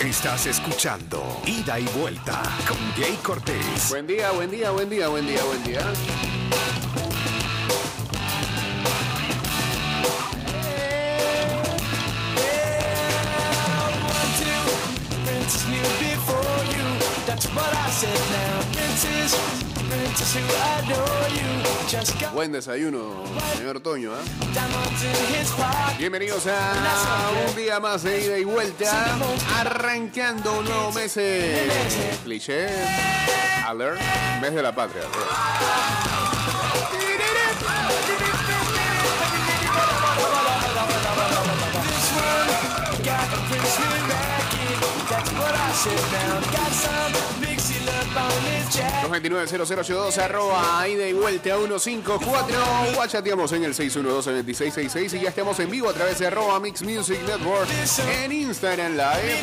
Estás escuchando Ida y Vuelta con Jay Cortés. Buen día, buen día, buen día, buen día, buen día. Buen desayuno, señor Toño. ¿eh? Bienvenidos a un día más de ida y vuelta. Arrancando un nuevo mes. eh, Cliché. Alert. Mes de la patria. 290082 arroba ida y vuelta 154 Guachateamos en el 612-2666 y ya estamos en vivo a través de arroba Mix Music Network en Instagram Live.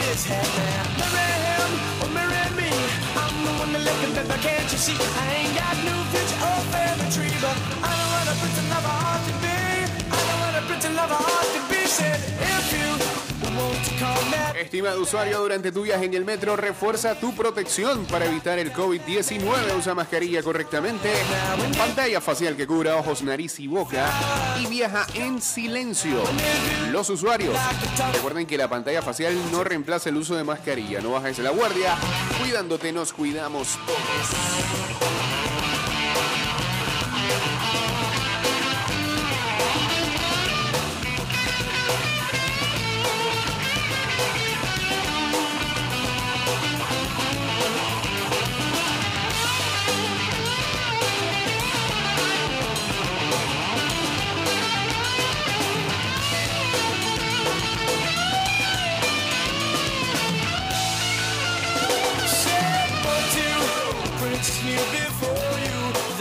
Estimado usuario, durante tu viaje en el metro, refuerza tu protección para evitar el COVID-19. Usa mascarilla correctamente, pantalla facial que cubra ojos, nariz y boca y viaja en silencio. Los usuarios, recuerden que la pantalla facial no reemplaza el uso de mascarilla. No bajes la guardia, cuidándote nos cuidamos todos.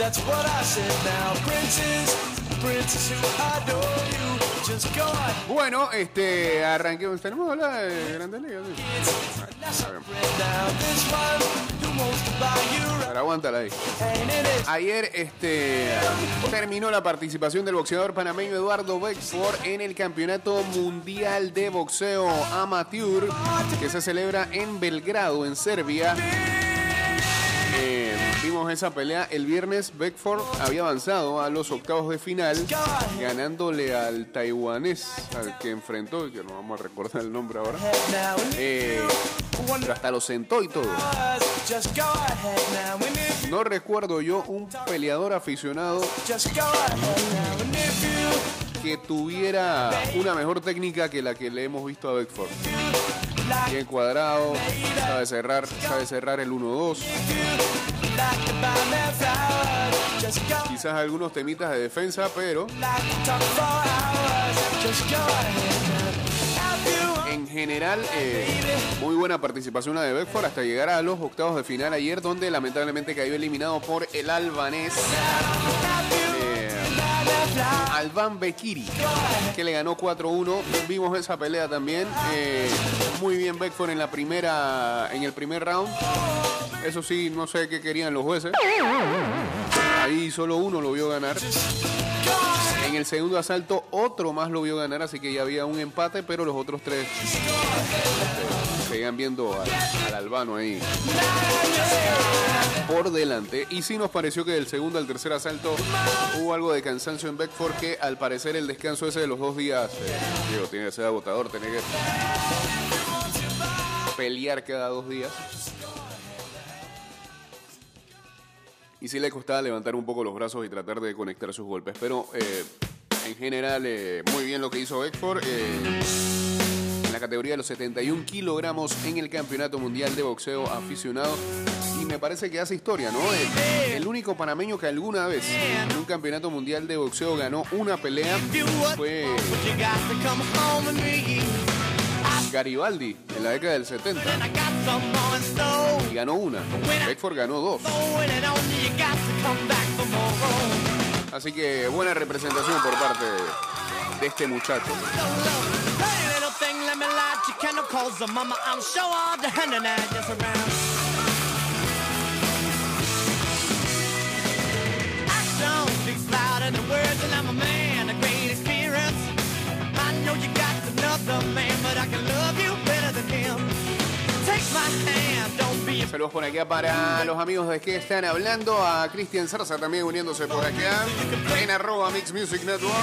That's what I said now, princess, princess who adore you. Just go ahead. Bueno, este, arranquemos. ¿Tenemos que hablar de Grandes Ligas? Sí. Pero aguántala ahí. Ayer este, terminó la participación del boxeador panameño Eduardo Bexford en el Campeonato Mundial de Boxeo Amateur que se celebra en Belgrado, en Serbia. Vimos esa pelea el viernes. Beckford había avanzado a los octavos de final, ganándole al taiwanés al que enfrentó, que no vamos a recordar el nombre ahora. And Eh, pero hasta lo sentó y todo. No recuerdo yo un peleador aficionado que tuviera una mejor técnica que la que le hemos visto a Beckford. Bien cuadrado, sabe cerrar, sabe cerrar el 1-2. like to buy me flowers, just go Quizás algunos temitas de defensa, pero en general eh, muy buena participación la de Beckford hasta llegar a los octavos de final ayer, donde lamentablemente cayó eliminado por el albanés. Alban Bekiri, que le ganó 4-1. Vimos esa pelea también. eh, muy bien Beckford en la primera, en el primer round. Eso sí, no sé qué querían los jueces. Ahí solo uno lo vio ganar. En el segundo asalto otro más lo vio ganar, así que ya había un empate, pero los otros tres este, seguían viendo al, al albano ahí por delante. Y sí nos pareció que del segundo al tercer asalto hubo algo de cansancio en Beckford que al parecer el descanso ese de los dos días, eh, digo, tiene que ser agotador, tiene que pelear cada dos días. Y sí le costaba levantar un poco los brazos y tratar de conectar sus golpes. Pero eh, en general, eh, muy bien lo que hizo Beckford. eh, en la categoría de los 71 kilogramos en el Campeonato Mundial de Boxeo Aficionado. Y me parece que hace historia, ¿no? El único panameño que alguna vez en un Campeonato Mundial de Boxeo ganó una pelea fue Garibaldi en la década del 70. I got some more in store. Y ganó una. Beckford ganó dos. Así que buena representación por parte de, este muchacho. The the hand and than words, and I'm a man Saludos por acá para los amigos de que están hablando. A Cristian Zarza también uniéndose por acá. En arroba Mix Music Network.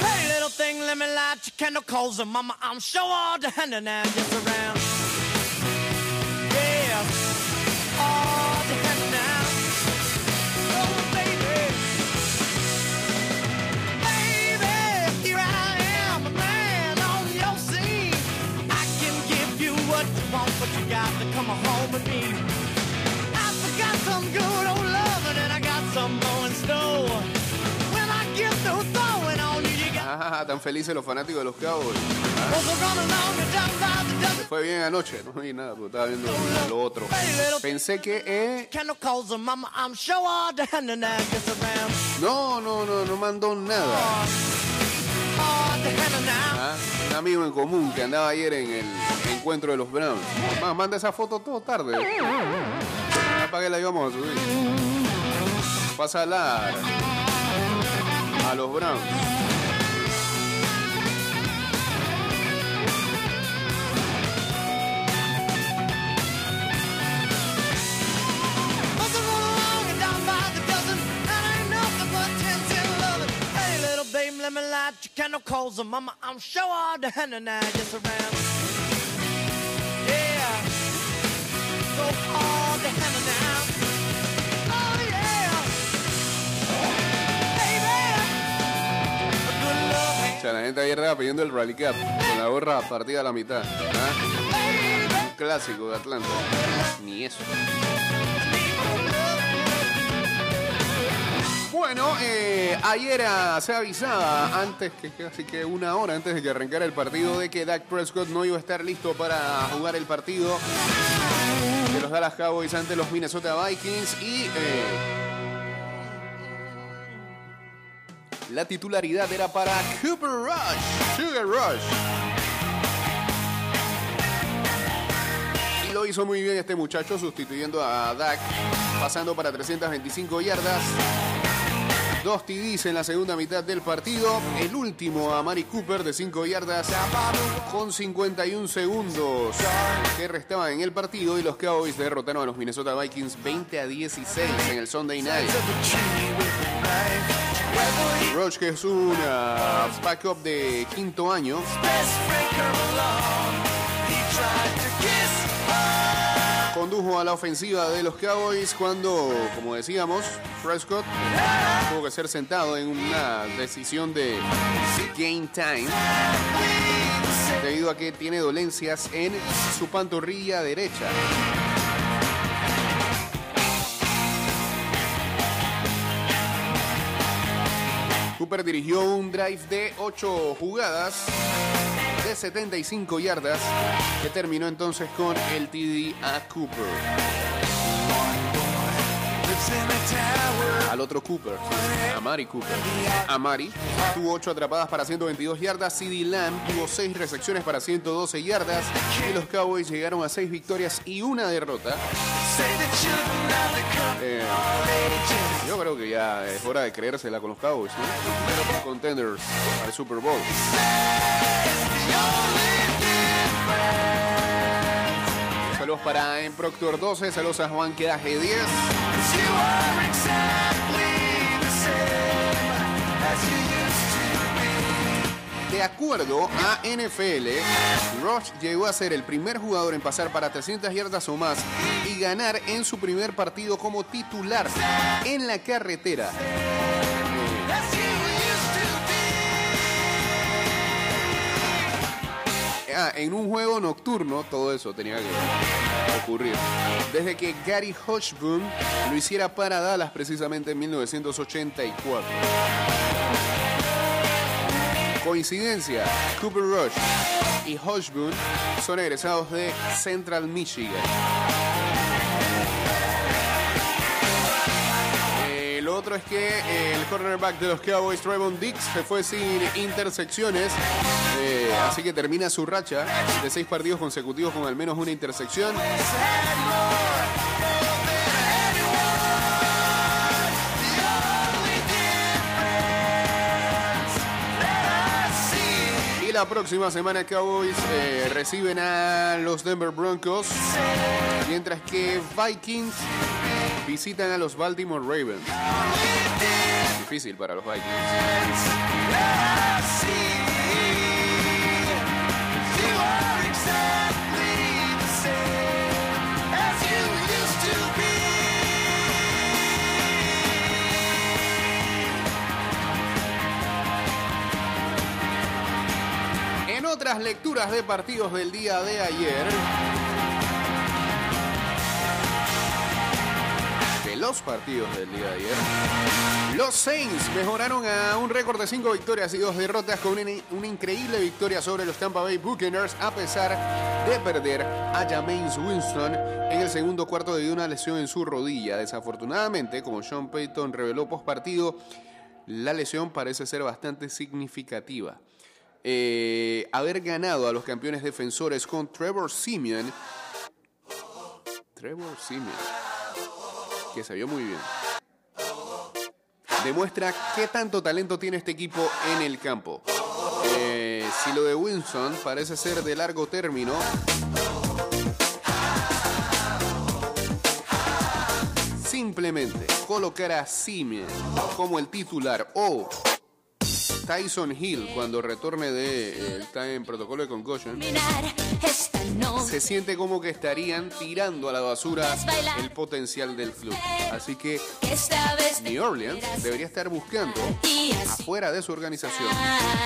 Hey, little thing, let me light your candle coals and mama, I'm sure all the hand and just around. Got to come home with me. I forgot some good old loving and I got some more in store. When I get through throwing on you, you got Ah, tan felices los fanáticos de los Cowboys. Fue bien anoche, no vi nada, porque estaba viendo lo otro. Pensé que eh, no, no, no, no mandó nada. Ah, Un amigo en común que andaba ayer en el encuentro de los Browns. Más, manda esa foto todo tarde. Ah, ¿Para qué la íbamos a subir? Pásala a los Browns. A let me light your candle calls and mama, I'm sure all the and that gets around. La gente ayer estaba pidiendo el Rally Cup con la gorra partida a la mitad. ¿ah? Un clásico de Atlanta. Ni eso. Bueno, eh, ayer se avisaba, antes que casi que una hora antes de que arrancara el partido, de que Dak Prescott no iba a estar listo para jugar el partido de los Dallas Cowboys ante los Minnesota Vikings y eh, la titularidad era para Cooper Rush, Sugar Rush. Y lo hizo muy bien este muchacho sustituyendo a Dak, pasando para 325 yardas. Dos TDs en la segunda mitad del partido. El último a Mari Cooper de 5 yardas con 51 segundos que restaban en el partido. Y los Cowboys derrotaron a los Minnesota Vikings 20 a 16 en el Sunday Night. Roach, que es un ah, backup de quinto año, condujo a la ofensiva de los Cowboys cuando, como decíamos, Prescott tuvo que ser sentado en una decisión de game time debido a que tiene dolencias en su pantorrilla derecha. Cooper dirigió un drive de 8 jugadas de 75 yardas que terminó entonces con el TD a Cooper. Al otro Cooper, a Mari Cooper. A Mari tuvo 8 atrapadas para 122 yardas. CD Lamb tuvo 6 recepciones para 112 yardas. Y los Cowboys llegaron a 6 victorias y una derrota. Eh, yo creo que ya es hora de creérsela con los Cowboys, ¿no? Contenders al Super Bowl. Saludos para En Proctor 12, saludos a Juan Quedaje 10. De acuerdo a NFL, Rush llegó a ser el primer jugador en pasar para 300 yardas o más y ganar en su primer partido como titular en la carretera. Ah, en un juego nocturno, todo eso tenía que ocurrir. Desde que Gary Hodgson lo hiciera para Dallas precisamente en 1984. Coincidencia, Cooper Rush y Hodgson son egresados de Central Michigan. El otro es que el cornerback de los Cowboys, Trevon Dix, se fue sin intersecciones, eh, así que termina su racha de seis partidos consecutivos con al menos una intersección. La próxima semana Cowboys eh, reciben a los Denver Broncos, mientras que Vikings visitan a los Baltimore Ravens. Difícil para los Vikings. Otras lecturas de partidos del día de ayer, de los partidos del día de ayer, los Saints mejoraron a un récord de 5 victorias y 2 derrotas con una, increíble victoria sobre los Tampa Bay Buccaneers a pesar de perder a Jameis Winston en el segundo cuarto debido a una lesión en su rodilla. Desafortunadamente, como Sean Payton reveló post partido, la lesión parece ser bastante significativa. Eh, haber ganado a los campeones defensores con Trevor Simeon. Trevor Simeon. Que se muy bien. Demuestra qué tanto talento tiene este equipo en el campo. Eh, si lo de Winston parece ser de largo término, simplemente colocar a Simeon como el titular o Tyson Hill cuando retorne de eh, está en protocolo de concussion se siente como que estarían tirando a la basura el potencial del club. Así que New Orleans debería estar buscando afuera de su organización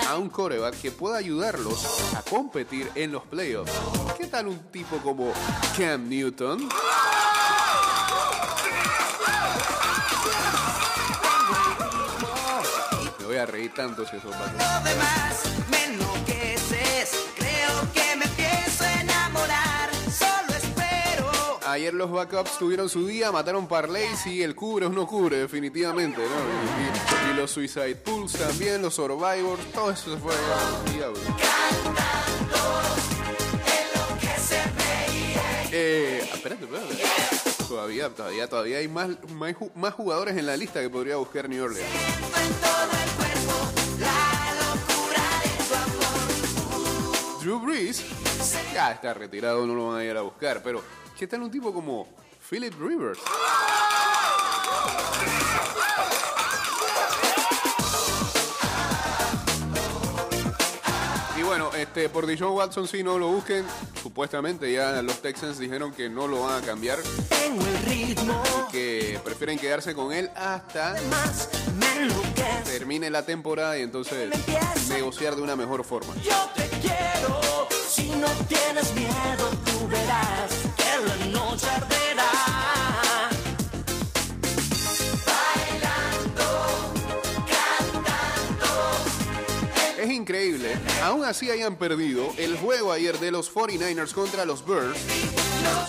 a un coreback que pueda ayudarlos a competir en los playoffs. ¿Qué tal un tipo como Cam Newton? Voy a reír tanto si eso pasa. Lo demás me enloqueces. Creo que me empiezo a enamorar. Solo espero. Ayer los backups tuvieron su día, mataron parlays y el cubre o no cubre, definitivamente, ¿no? Y, y los Suicide Pools también, los Survivors, todo eso se fue al diablo. Eh, espérate, espérate. Todavía, todavía, todavía hay más, más, más jugadores en la lista que podría buscar New Orleans. Drew Brees ya está retirado, no lo van a ir a buscar, pero ¿qué tal un tipo como Philip Rivers? Bueno, este, por Dijon Watson sí no lo busquen. Supuestamente ya los Texans dijeron que no lo van a cambiar, Tengo el ritmo. que prefieren quedarse con él hasta Más me enloquece. termine la temporada y entonces negociar de una mejor forma. Yo te quiero. Si no tienes miedo, tú verás que la noche arderá. Increíble, aún así hayan perdido el juego ayer de los 49ers contra los Bears,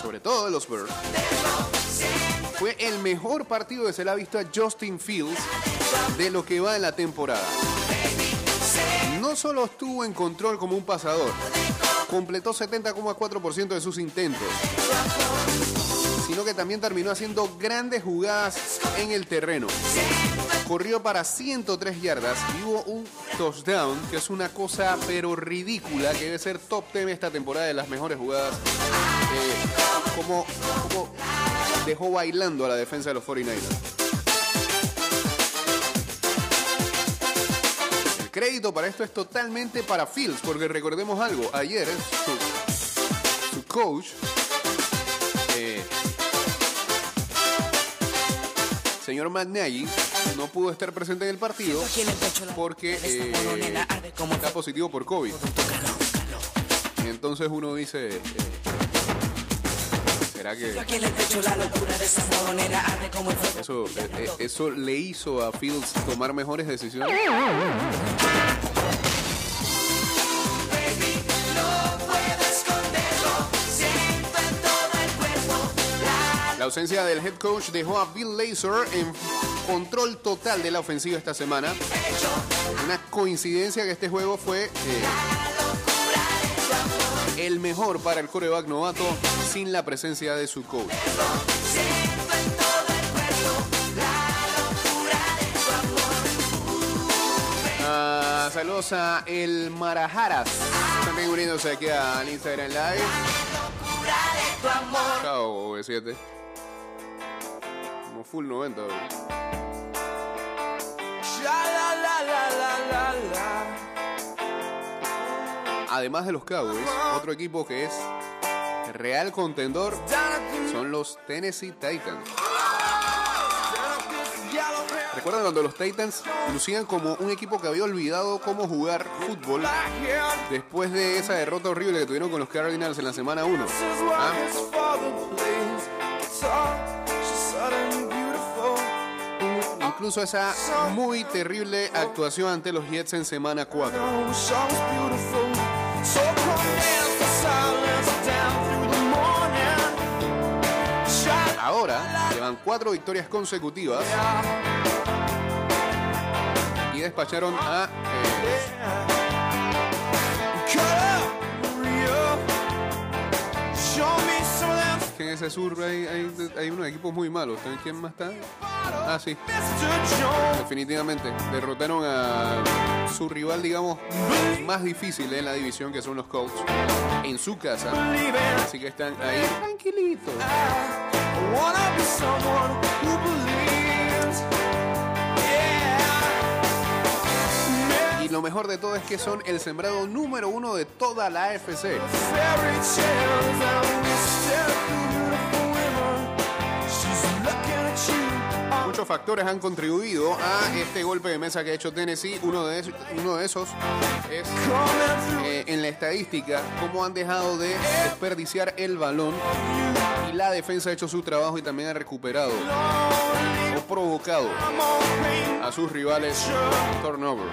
sobre todo de los Bears. Fue el mejor partido que se le ha visto a Justin Fields de lo que va en la temporada. No solo estuvo en control como un pasador, completó 70,4% de sus intentos, sino que también terminó haciendo grandes jugadas en el terreno. Corrió para 103 yardas y hubo un touchdown, que es una cosa pero ridícula, que debe ser top 10 esta temporada de las mejores jugadas. Eh, como, como dejó bailando a la defensa de los 49ers. El crédito para esto es totalmente para Fields, porque recordemos algo, ayer su, su coach señor Matt Nagy no pudo estar presente en el partido porque eh, está positivo por COVID. Entonces uno dice, eh, ¿será que eso, eh, eso le hizo a Fields tomar mejores decisiones? Ausencia del head coach dejó a Bill Lazor en control total de la ofensiva esta semana. Una coincidencia que este juego fue eh, el mejor para el coreback novato sin la presencia de su coach. Ah, saludos a El Marajaras. También uniéndose aquí al Instagram Live. Chao, V7. Como full 90. bro. Además de los Cowboys, otro equipo que es real contendor son los Tennessee Titans. ¿Recuerdan cuando los Titans lucían como un equipo que había olvidado cómo jugar fútbol después de esa derrota horrible que tuvieron con los Cardinals en la semana 1? ¿Ah? Incluso esa muy terrible actuación ante los Jets en semana 4. Ahora llevan cuatro victorias consecutivas y despacharon a eh, en ese sur hay, hay- unos equipos muy malos. ¿Saben quién más está? Ah, sí, definitivamente. Derrotaron a su rival, digamos, más difícil en la división, que son los Colts, en su casa. Así que están ahí tranquilitos. Y lo mejor de todo es que son el sembrado número uno de toda la AFC. Factores han contribuido a este golpe de mesa que ha hecho Tennessee. Uno de, esos- uno de esos es eh, en la estadística cómo han dejado de desperdiciar el balón y la defensa ha hecho su trabajo y también ha recuperado o provocado a sus rivales turnover.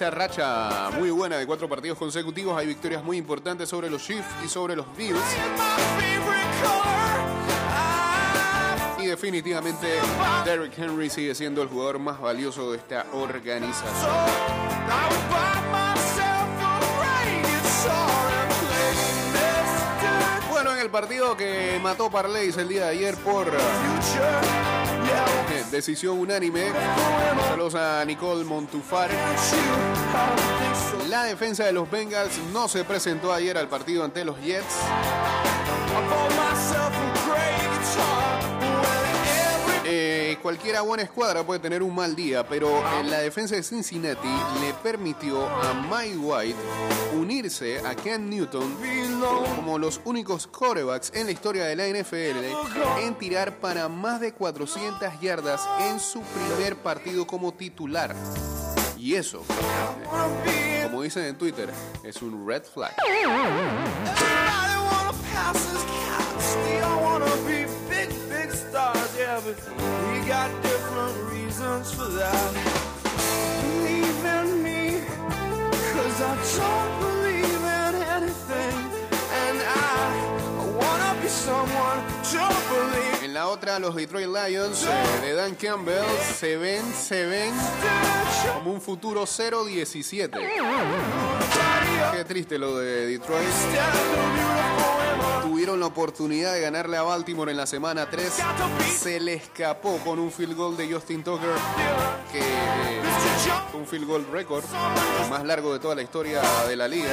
Esta racha muy buena de cuatro partidos consecutivos hay victorias muy importantes sobre los Chiefs y sobre los Bills. Y definitivamente Derrick Henry sigue siendo el jugador más valioso de esta organización. Bueno, en el partido que mató Parleys el día de ayer por decisión unánime, saludos a Nicole Montufar. La defensa de los Bengals no se presentó ayer al partido ante los Jets. Cualquiera buena escuadra puede tener un mal día, pero eh, la defensa de Cincinnati le permitió a Mike White unirse a Ken Newton como los únicos quarterbacks en la historia de la NFL en tirar para más de 400 yardas en su primer partido como titular. Y eso, como dicen en Twitter, es un red flag. We got different reasons for that. Believe in me, cause I don't believe in anything. And I, I wanna be someone to believe. En la otra, los Detroit Lions eh, de Dan Campbell se ven, se ven como un futuro 0-17. Qué triste lo de Detroit. Tuvieron la oportunidad de ganarle a Baltimore en la semana 3. Se le escapó con un field goal de Justin Tucker, que eh, un field goal récord, más largo de toda la historia de la liga.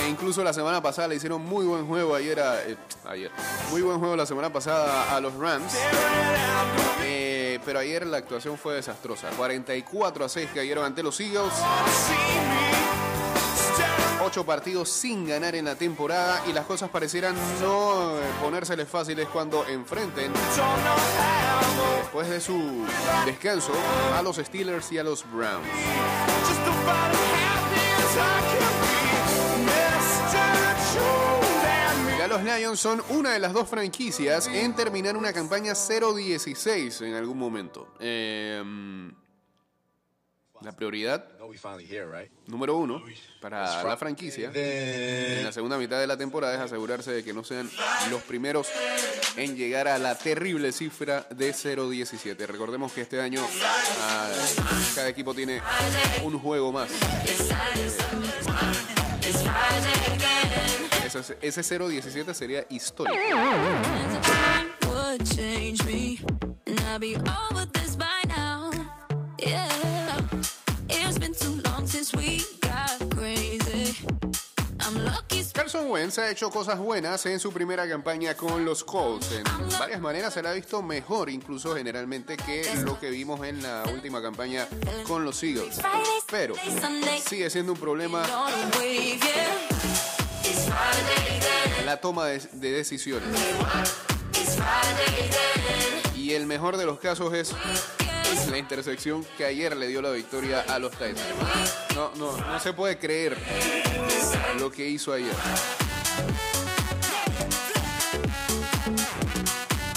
E incluso la semana pasada le hicieron muy buen juego ayer, eh, ayer, muy buen juego la semana pasada a los Rams. Eh, pero ayer la actuación fue desastrosa. 44 a 6 cayeron ante los Eagles. Ocho partidos sin ganar en la temporada y las cosas parecieran no ponérseles fáciles cuando enfrenten después de su descanso a los Steelers y a los Browns. Ya los Lions son una de las dos franquicias en terminar una campaña 0-16 en algún momento. Eh, la prioridad número uno para la franquicia en la segunda mitad de la temporada es asegurarse de que no sean los primeros en llegar a la terrible cifra de 0-17. Recordemos que este año ah, cada equipo tiene un juego más. Ese, ese 0-17 sería histórico. Carson Wentz ha hecho cosas buenas en su primera campaña con los Colts. En varias maneras se le ha visto mejor, incluso generalmente, que lo que vimos en la última campaña con los Eagles. Pero sigue siendo un problema la toma de, de decisiones. Y el mejor de los casos es la intersección que ayer le dio la victoria a los Titans. No, no, no se puede creer lo que hizo ayer.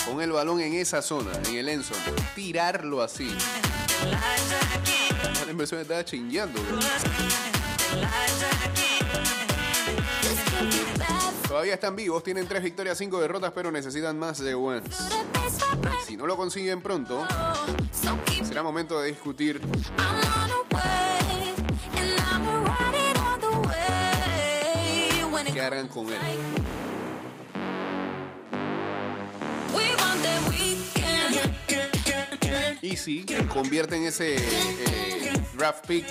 Con el balón en esa zona, en el Enson, tirarlo así. La inversión estaba chingueando. Todavía están vivos, tienen tres victorias, cinco derrotas, pero necesitan más de Wentz. Si no lo consiguen pronto, será momento de discutir qué harán con él. Y si convierten ese eh, draft pick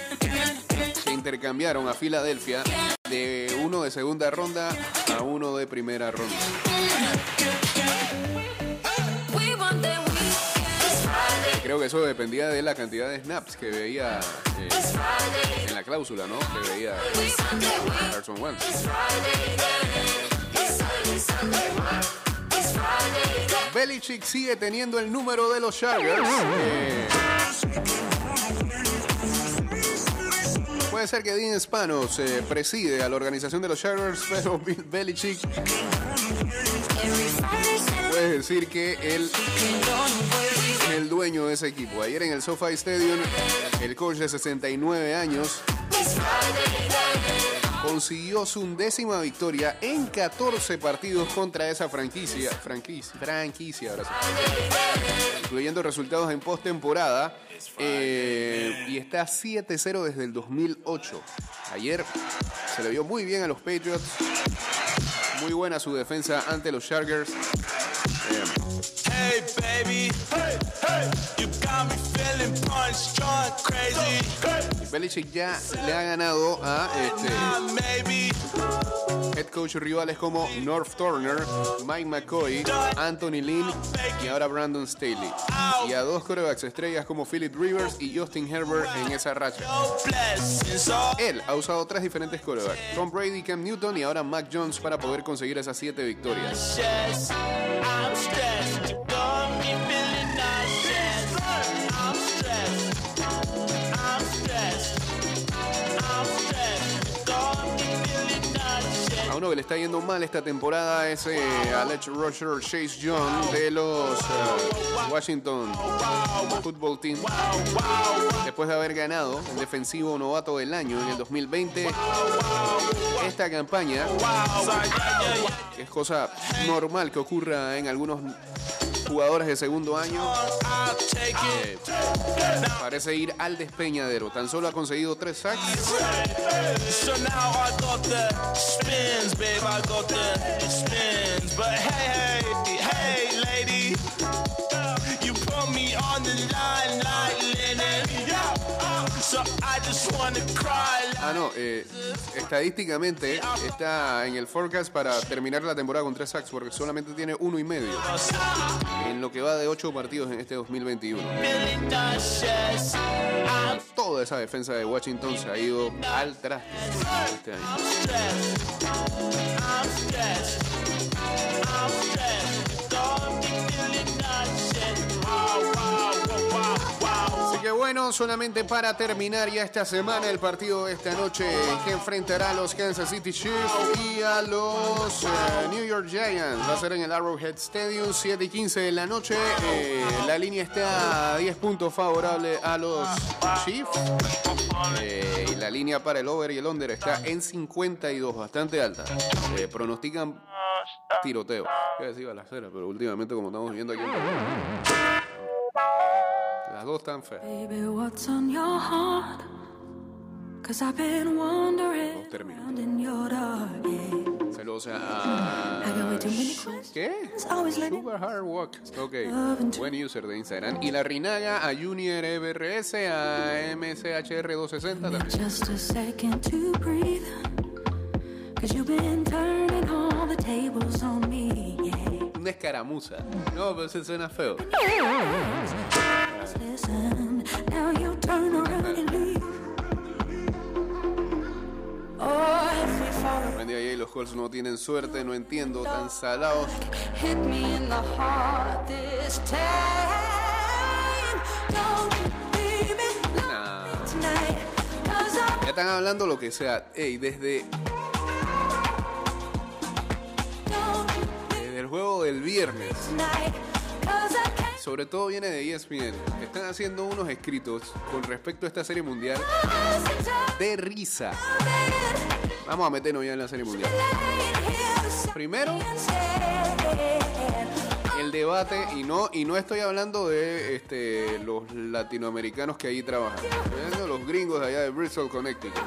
que intercambiaron a Filadelfia de uno de segunda ronda a uno de primera ronda. Creo que eso dependía de la cantidad de snaps que veía eh, en la cláusula, ¿no? Que veía Carson Wentz. Belichick sigue teniendo el número de los Chargers. Eh, puede ser que Dean Spanos eh, preside a la organización de los Chargers, pero Bill Belichick puede decir que él es el dueño de ese equipo. Ayer en el SoFi Stadium, el coach de 69 años consiguió su undécima victoria en 14 partidos contra esa franquicia, franquicia, franquicia, ahora sí. incluyendo resultados en postemporada, eh, y está 7-0 desde el 2008. Ayer se le vio muy bien a los Patriots, muy buena su defensa ante los Chargers. Hey baby, hey hey, you got me feeling punch drunk crazy. Y Belichick ya le ha ganado a este, head coach rivales como North Turner, Mike McCoy, Anthony Lynn y ahora Brandon Staley. Y a dos corebacks estrellas como Philip Rivers y Justin Herbert en esa racha. Él ha usado tres diferentes corebacks, Tom Brady, Cam Newton y ahora Mac Jones para poder conseguir esas siete victorias. Que le está yendo mal esta temporada es eh, al edge rusher Chase Young de los eh, Washington Football Team. Después de haber ganado el defensivo novato del año en el 2020, esta campaña, es cosa normal que ocurra en algunos jugadores de segundo año, parece ir al despeñadero. Tan solo ha conseguido tres sacks Ah, no, eh, estadísticamente está en el forecast para terminar la temporada con tres sacks porque solamente tiene uno y medio en lo que va de ocho partidos en este 2021. Feeling nauseous. I'm Toda esa defensa de Washington se ha ido al traste este año. Bueno, solamente para terminar ya esta semana el partido de esta noche que enfrentará a los Kansas City Chiefs y a los eh, New York Giants. Va a ser en el Arrowhead Stadium, 7 y 15 de la noche. Eh, la línea está a 10 puntos favorable a los Chiefs. Eh, y la línea para el over y el under está en 52, bastante alta. Pronostican tiroteo. Iba a decir balacera, pero últimamente como estamos viendo aquí en Panamá, las dos están feas. Baby, what's on your heart? Cause I've been wandering Dos términos. around in your dark, yeah. Se lo o sea... I got way too many questions. ¿Qué? Super Hard Work. Ok, buen user de Instagram. Y la Rinaga a Junior EBRS, a MCHR260 también. Just a second to breathe. Cause you've been turning all the tables on me, yeah. Una escaramuza. No, pero se suena feo. Oh, día, y los Colts no tienen suerte, no entiendo, tan salados. Nah. Ya están hablando lo que sea. Ey, desde el juego del viernes, sobre todo viene de ESPN, están haciendo unos escritos con respecto a esta serie mundial de risa. Vamos a meternos ya en la serie mundial. Primero, el debate, y no, y no estoy hablando de este, los latinoamericanos que ahí trabajan, estoy hablando de los gringos de allá de Bristol, Connecticut.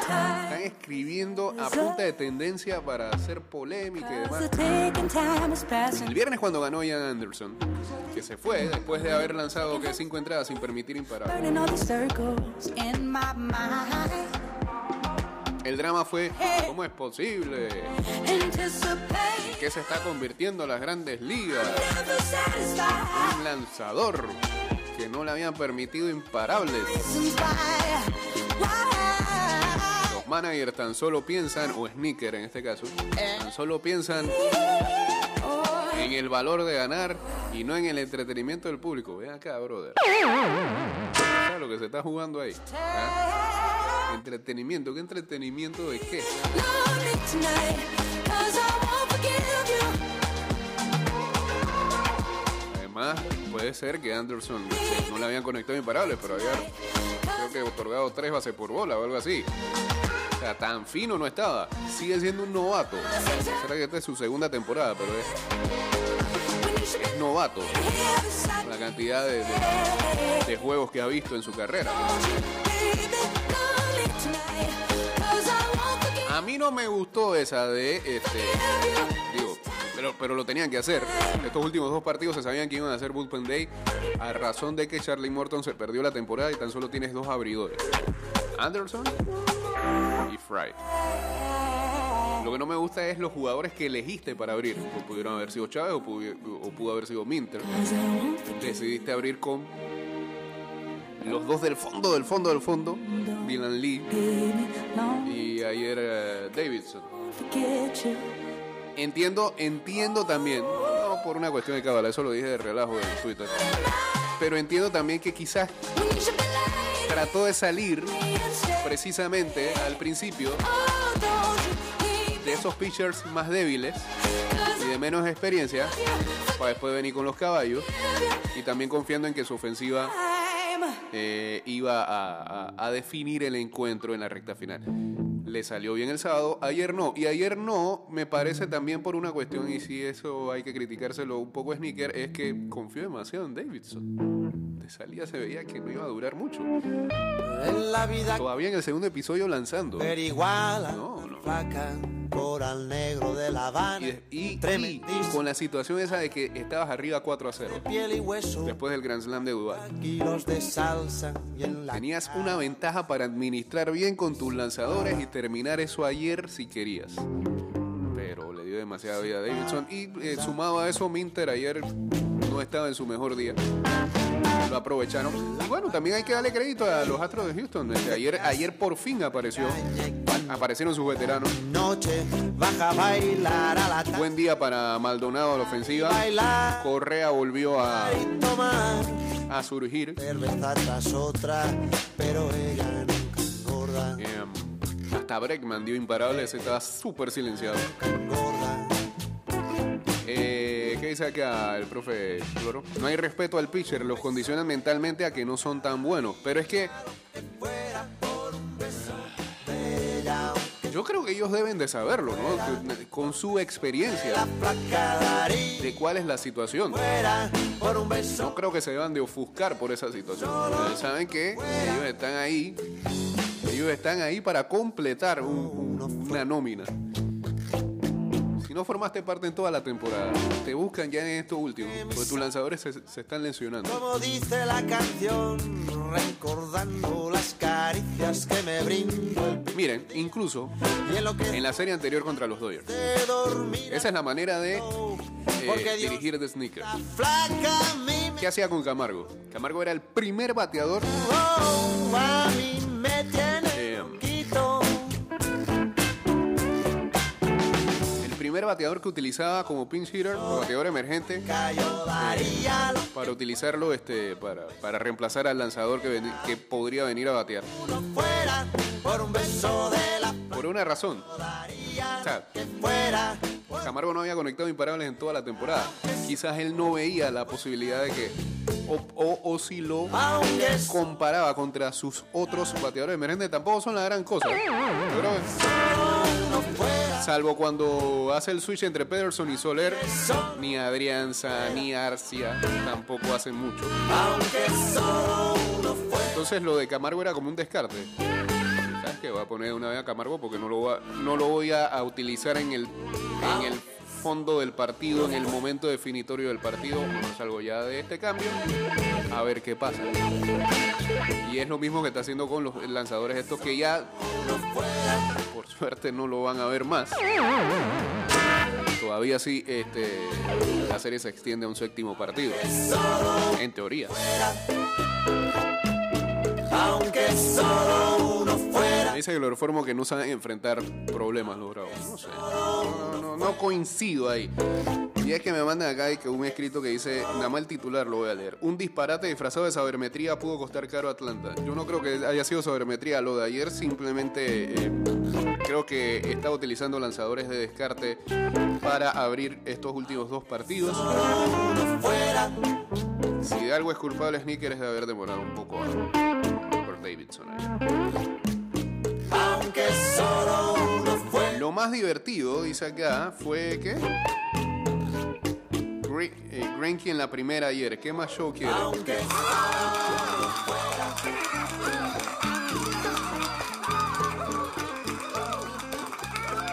Están escribiendo a punta de tendencia para hacer polémica y demás. El viernes cuando ganó Ian Anderson, que se fue después de haber lanzado que cinco entradas sin permitir mind. El drama fue, ¿cómo es posible que se está convirtiendo en las grandes ligas? Un lanzador que no le habían permitido imparables. Los managers tan solo piensan, o sneaker en este caso, tan solo piensan en el valor de ganar y no en el entretenimiento del público. Ven acá, brother. ¿Sabes lo que se está jugando ahí? ¿Ah? Entretenimiento, ¿qué entretenimiento de qué? Además, puede ser que Anderson eh, no le habían conectado imparables, pero había creo que otorgado tres bases por bola o algo así. Sea, tan fino no estaba. Sigue siendo un novato. Será que esta es su segunda temporada, pero es, es novato. La cantidad de, juegos que ha visto en su carrera. A mí no me gustó esa de este. Digo, pero, pero lo tenían que hacer. Estos últimos dos partidos se sabían que iban a hacer Bullpen Day a razón de que Charlie Morton se perdió la temporada y tan solo tienes dos abridores. Anderson y Fry. Lo que no me gusta es los jugadores que elegiste para abrir. Pudieron haber sido Chávez o, pudo haber sido Minter. Decidiste abrir con los dos del fondo, del fondo, del fondo. Dylan Lee y ayer eh, Davidson. Entiendo, entiendo también, no por una cuestión de cabala, eso lo dije de relajo en Twitter, pero entiendo también que quizás trató de salir precisamente al principio de esos pitchers más débiles y de menos experiencia para después venir con los caballos y también confiando en que su ofensiva eh, iba a definir el encuentro en la recta final. Le salió bien el sábado, ayer no. Y ayer no, me parece también por una cuestión, y si eso hay que criticárselo un poco a Sneaker, es que confió demasiado en Davidson. De salida se veía que no iba a durar mucho. En la vida Todavía en el segundo episodio lanzando. pero igual No, coral negro de La Habana, Y, y- con la situación esa de que estabas arriba 4 a 0, piel y hueso, después del Grand Slam de Dubai. kilos de salsa y en la Tenías una ventaja para administrar bien con tus lanzadores y terminar eso ayer si querías. Pero le dio demasiada vida a Davidson. Y eh, sumado a eso, Minter ayer no estaba en su mejor día. Lo aprovecharon. Y bueno, también hay que darle crédito a los Astros de Houston. Este, Ayer, ayer por fin apareció. Aparecieron sus veteranos. noche baja a bailar a la tarde, Buen día para Maldonado a la ofensiva. Correa volvió a, surgir. otra, pero ella Eh, hasta Breckman dio imparables, estaba súper silenciado. Engorda. Eh, ¿Qué dice acá el profe? No hay respeto al pitcher, los condicionan mentalmente a que no son tan buenos. Pero es que yo creo que ellos deben de saberlo, ¿no? Con su experiencia de cuál es la situación. No creo que se deban de ofuscar por esa situación. Saben que ellos están ahí Ellos están ahí para completar un- un- una nómina. Si no formaste parte en toda la temporada, te buscan ya en esto último, porque tus lanzadores se, se están lesionando. Como dice la canción, recordando las caricias que me brindo Miren, incluso en la serie anterior contra los Dodgers. Esa es la manera de eh, dirigir de Sneaker. La flaca a mí me, ¿Qué hacía con Camargo? Camargo era el primer bateador oh, primer bateador que utilizaba como pinch hitter, bateador emergente, lo para utilizarlo este, para, para reemplazar al lanzador que, que podría venir a batear. por una razón. O sea. Camargo no había conectado imparables en toda la temporada. Quizás él no veía la posibilidad de que, o, si lo comparaba contra sus otros bateadores emergentes, tampoco son la gran cosa. Yo salvo cuando hace el switch entre Pederson y Soler, ni Adrianza ni Arcia tampoco hacen mucho. Entonces lo de Camargo era como un descarte. ¿Sabes qué? Voy a poner una vez a Camargo porque no lo, voy a, utilizar en el, fondo del partido, en el momento definitorio del partido. Mejor salgo ya de este cambio a ver qué pasa. Y es lo mismo que está haciendo con los lanzadores estos que ya, suerte, no lo van a ver más. Todavía sí, este, la serie se extiende a un séptimo partido. En teoría. Aunque solo uno fuera. Me dice que lo reformo que no saben enfrentar problemas los bravos. No sé. No, no, no coincido ahí. Y es que me mandan acá y que un escrito que dice, nada más el titular lo voy a leer. Un disparate disfrazado de sabermetría pudo costar caro a Atlanta. Yo no creo que haya sido sabermetría. Lo de ayer simplemente eh, creo que estaba utilizando lanzadores de descarte para abrir estos últimos dos partidos. Si de algo es culpable Sneaker es de haber demorado un poco a- por Davidson. Aunque solo fuera. Lo más divertido, dice acá, fue que. Gre- eh, en la primera ayer. ¿Qué más show quiere? Aunque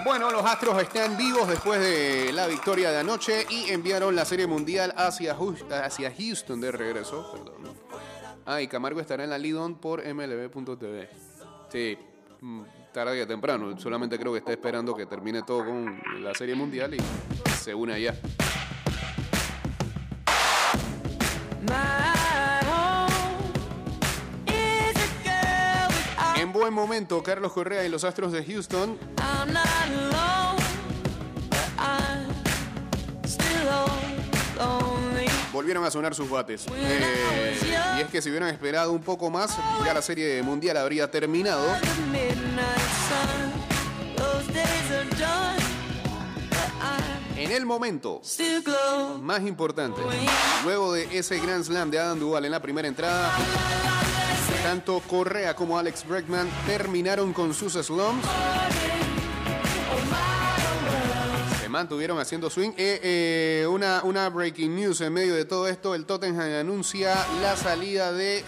Bueno, los Astros están vivos después de la victoria de anoche y enviaron la Serie Mundial hacia, Houston de regreso. Perdón. Ah, y Camargo estará en la Lidon por MLB.tv. Sí, mm, tarde que temprano. Solamente creo que está esperando que termine todo con la Serie Mundial y se une allá. Buen momento, Carlos Correa y los Astros de Houston volvieron a sonar sus bates. Eh, y es que si hubieran esperado un poco más, ya la Serie Mundial habría terminado. En el momento más importante, luego de ese Grand Slam de Adam Duval en la primera entrada, tanto Correa como Alex Bregman terminaron con sus slums. Se mantuvieron haciendo swing. Eh, eh, una, una breaking news en medio de todo esto, el Tottenham anuncia la salida de eh,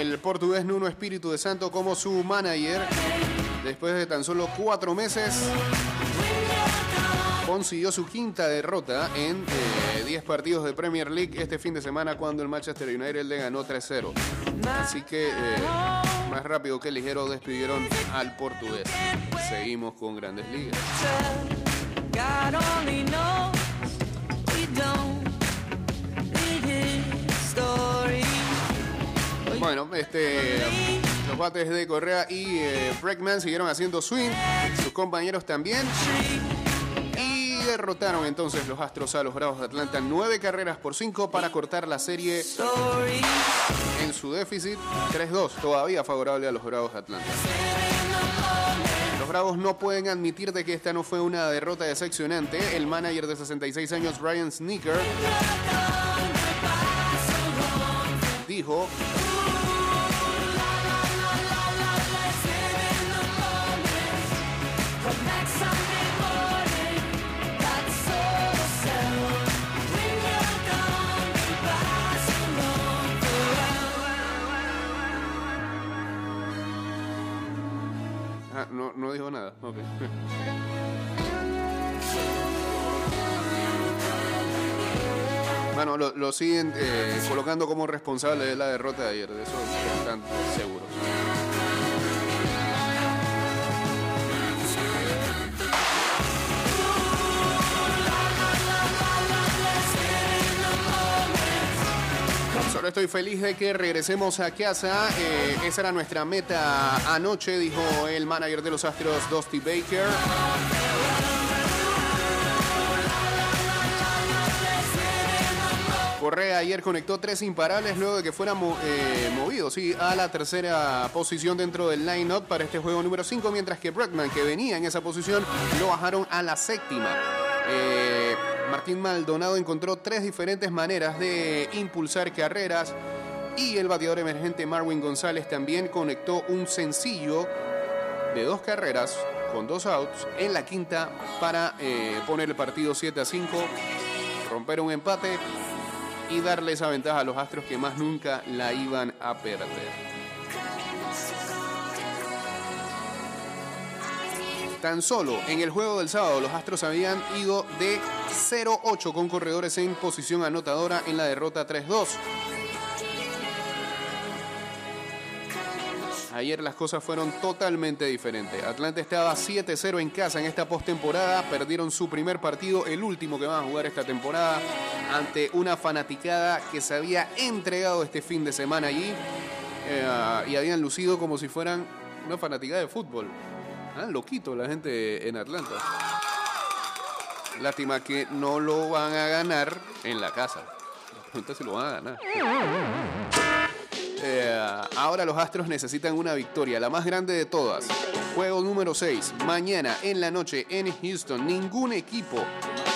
el portugués Nuno Espíritu de Santo como su manager. Después de tan solo cuatro meses, consiguió su quinta derrota en eh, 10 partidos de Premier League este fin de semana cuando el Manchester United le ganó 3-0. Así que eh, más rápido que ligero despidieron al portugués. Seguimos con grandes ligas. Bueno, este, los bates de Correa y eh, siguieron haciendo swing, sus compañeros también. Derrotaron entonces los Astros a los Bravos de Atlanta nueve carreras por cinco para cortar la serie en su déficit 3-2, todavía favorable a los Bravos de Atlanta. Los Bravos no pueden admitir de que esta no fue una derrota decepcionante. El manager de 66 años, Ryan Sneaker, dijo Ah, no, no dijo nada. Ok. Bueno, lo, lo siguen eh, colocando como responsable de la derrota de ayer, de eso están seguros. Estoy feliz de que regresemos a casa. Eh, esa era nuestra meta anoche, dijo el manager de los Astros, Dusty Baker. Correa ayer conectó tres imparables luego de que fuera mo- eh, a la tercera posición dentro del line-up para este juego número 5, mientras que Bregman, que venía en esa posición, lo bajaron a la séptima. Eh, Martín Maldonado encontró tres diferentes maneras de impulsar carreras y el bateador emergente Marwin González también conectó un sencillo de dos carreras con dos outs en la quinta para eh, poner el partido 7 a 5, romper un empate y darle esa ventaja a los Astros que más nunca la iban a perder. Tan solo en el juego del sábado los Astros habían ido de 0-8 con corredores en posición anotadora en la derrota 3-2. Ayer las cosas fueron totalmente diferentes. Atlanta estaba 7-0 en casa en esta postemporada. Perdieron su primer partido, el último que van a jugar esta temporada, ante una fanaticada que se había entregado este fin de semana allí eh, y habían lucido como si fueran una fanaticada de fútbol. Ah, loquito la gente en Atlanta. Lástima que no lo van a ganar en la casa. La pregunta es si lo van a ganar. Eh, ahora los Astros necesitan una victoria, la más grande de todas. Juego número 6. Mañana en la noche en Houston. Ningún equipo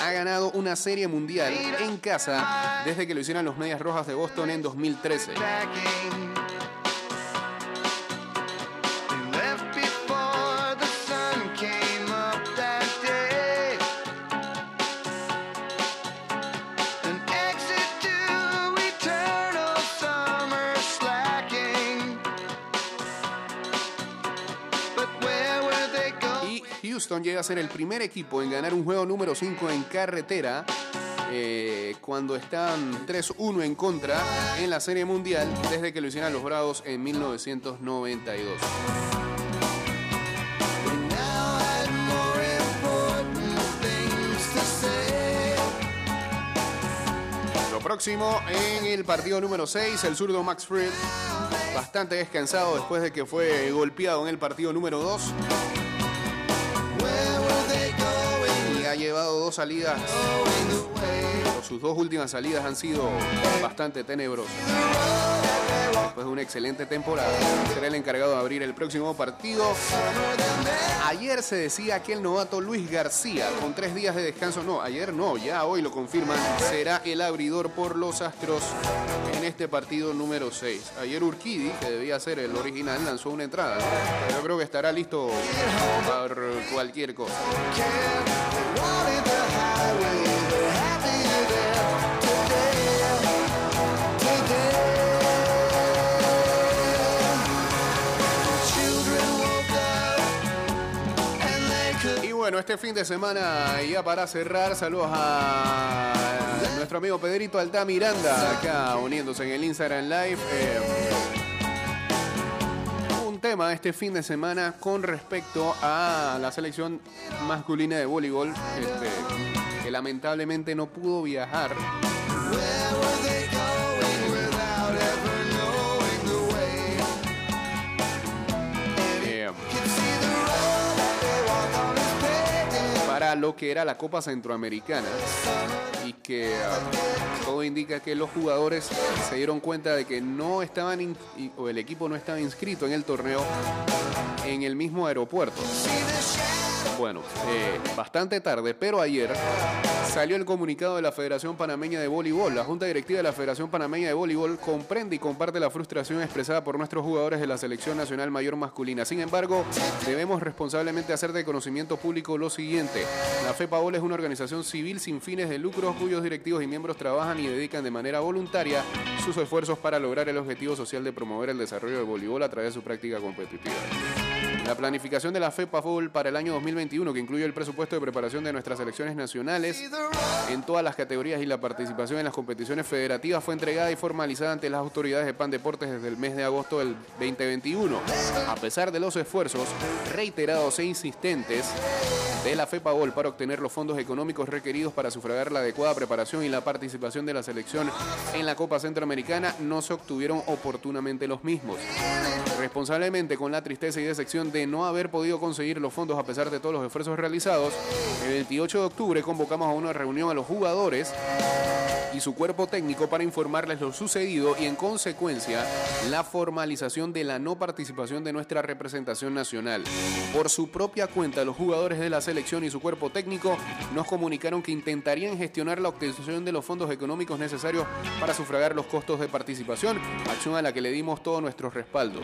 ha ganado una serie mundial en casa desde que lo hicieron los Medias Rojas de Boston en 2013. Llega a ser el primer equipo en ganar un juego número 5 en carretera eh, cuando están 3-1 en contra en la Serie Mundial desde que lo hicieron los Bravos en 1992. Now had more important things to say. Lo próximo en el partido número 6, el zurdo Max Fried, bastante descansado después de que fue golpeado en el partido número 2 llevado dos salidas. Sus dos últimas salidas han sido bastante tenebrosas. Después de una excelente temporada, será el encargado de abrir el próximo partido. Ayer se decía que el novato Luis García, con tres días de descanso, no, ayer no, ya hoy lo confirman, será el abridor por los Astros en este partido número 6. Ayer Urquidi, que debía ser el original, lanzó una entrada. Yo creo que estará listo para cualquier cosa. Bueno, este fin de semana, ya para cerrar, saludos a nuestro amigo Pedrito Alta Miranda, acá uniéndose en el Instagram Live. Eh, un tema este fin de semana con respecto a la selección masculina de voleibol, este, que lamentablemente no pudo viajar. Lo que era la Copa Centroamericana y que ah, todo indica que los jugadores se dieron cuenta de que no estaban o el equipo no estaba inscrito en el torneo en el mismo aeropuerto. Bueno, eh, bastante tarde, pero ayer salió el comunicado de la Federación Panameña de Voleibol. La Junta Directiva de la Federación Panameña de Voleibol comprende y comparte la frustración expresada por nuestros jugadores de la Selección Nacional Mayor Masculina. Sin embargo, debemos responsablemente hacer de conocimiento público lo siguiente. La FEPAVOL es una organización civil sin fines de lucro cuyos directivos y miembros trabajan y dedican de manera voluntaria sus esfuerzos para lograr el objetivo social de promover el desarrollo del voleibol a través de su práctica competitiva. La planificación de la FEPA Fútbol para el año 2021, que incluye el presupuesto de preparación de nuestras selecciones nacionales en todas las categorías y la participación en las competiciones federativas, fue entregada y formalizada ante las autoridades de PAN Deportes desde el mes de agosto del 2021. A pesar de los esfuerzos reiterados e insistentes de la FEPABOL para obtener los fondos económicos requeridos para sufragar la adecuada preparación y la participación de la selección en la Copa Centroamericana, no se obtuvieron oportunamente los mismos. Responsablemente con la tristeza y decepción de no haber podido conseguir los fondos a pesar de todos los esfuerzos realizados, el 28 de octubre convocamos a una reunión a los jugadores y su cuerpo técnico para informarles lo sucedido y en consecuencia la formalización de la no participación de nuestra representación nacional. Por su propia cuenta, los jugadores de la selección y su cuerpo técnico nos comunicaron que intentarían gestionar la obtención de los fondos económicos necesarios para sufragar los costos de participación, acción a la que le dimos todo nuestro respaldo.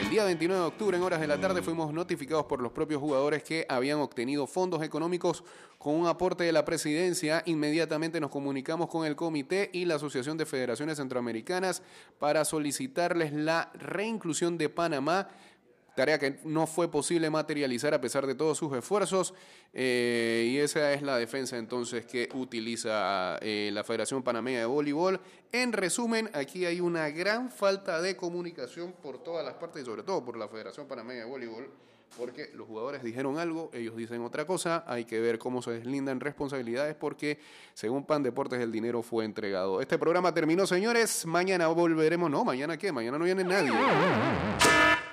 El día 29 de octubre, en horas de la tarde, fuimos notificados por los propios jugadores que habían obtenido fondos económicos con un aporte de la presidencia. Inmediatamente nos comunicamos con el comité y la Asociación de Federaciones Centroamericanas para solicitarles la reinclusión de Panamá tarea que no fue posible materializar a pesar de todos sus esfuerzos eh, y esa es la defensa entonces que utiliza eh, la Federación Panameña de Voleibol. En resumen, aquí hay una gran falta de comunicación por todas las partes y sobre todo por la Federación Panameña de Voleibol porque los jugadores dijeron algo, ellos dicen otra cosa, hay que ver cómo se deslindan responsabilidades porque según Pan Deportes el dinero fue entregado. Este programa terminó, señores, mañana volveremos, no, mañana qué, mañana no viene nadie.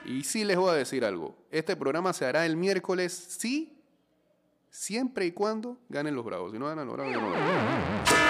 Y sí les voy a decir algo, este programa se hará el miércoles, sí, siempre y cuando ganen los bravos, si no ganan los bravos, no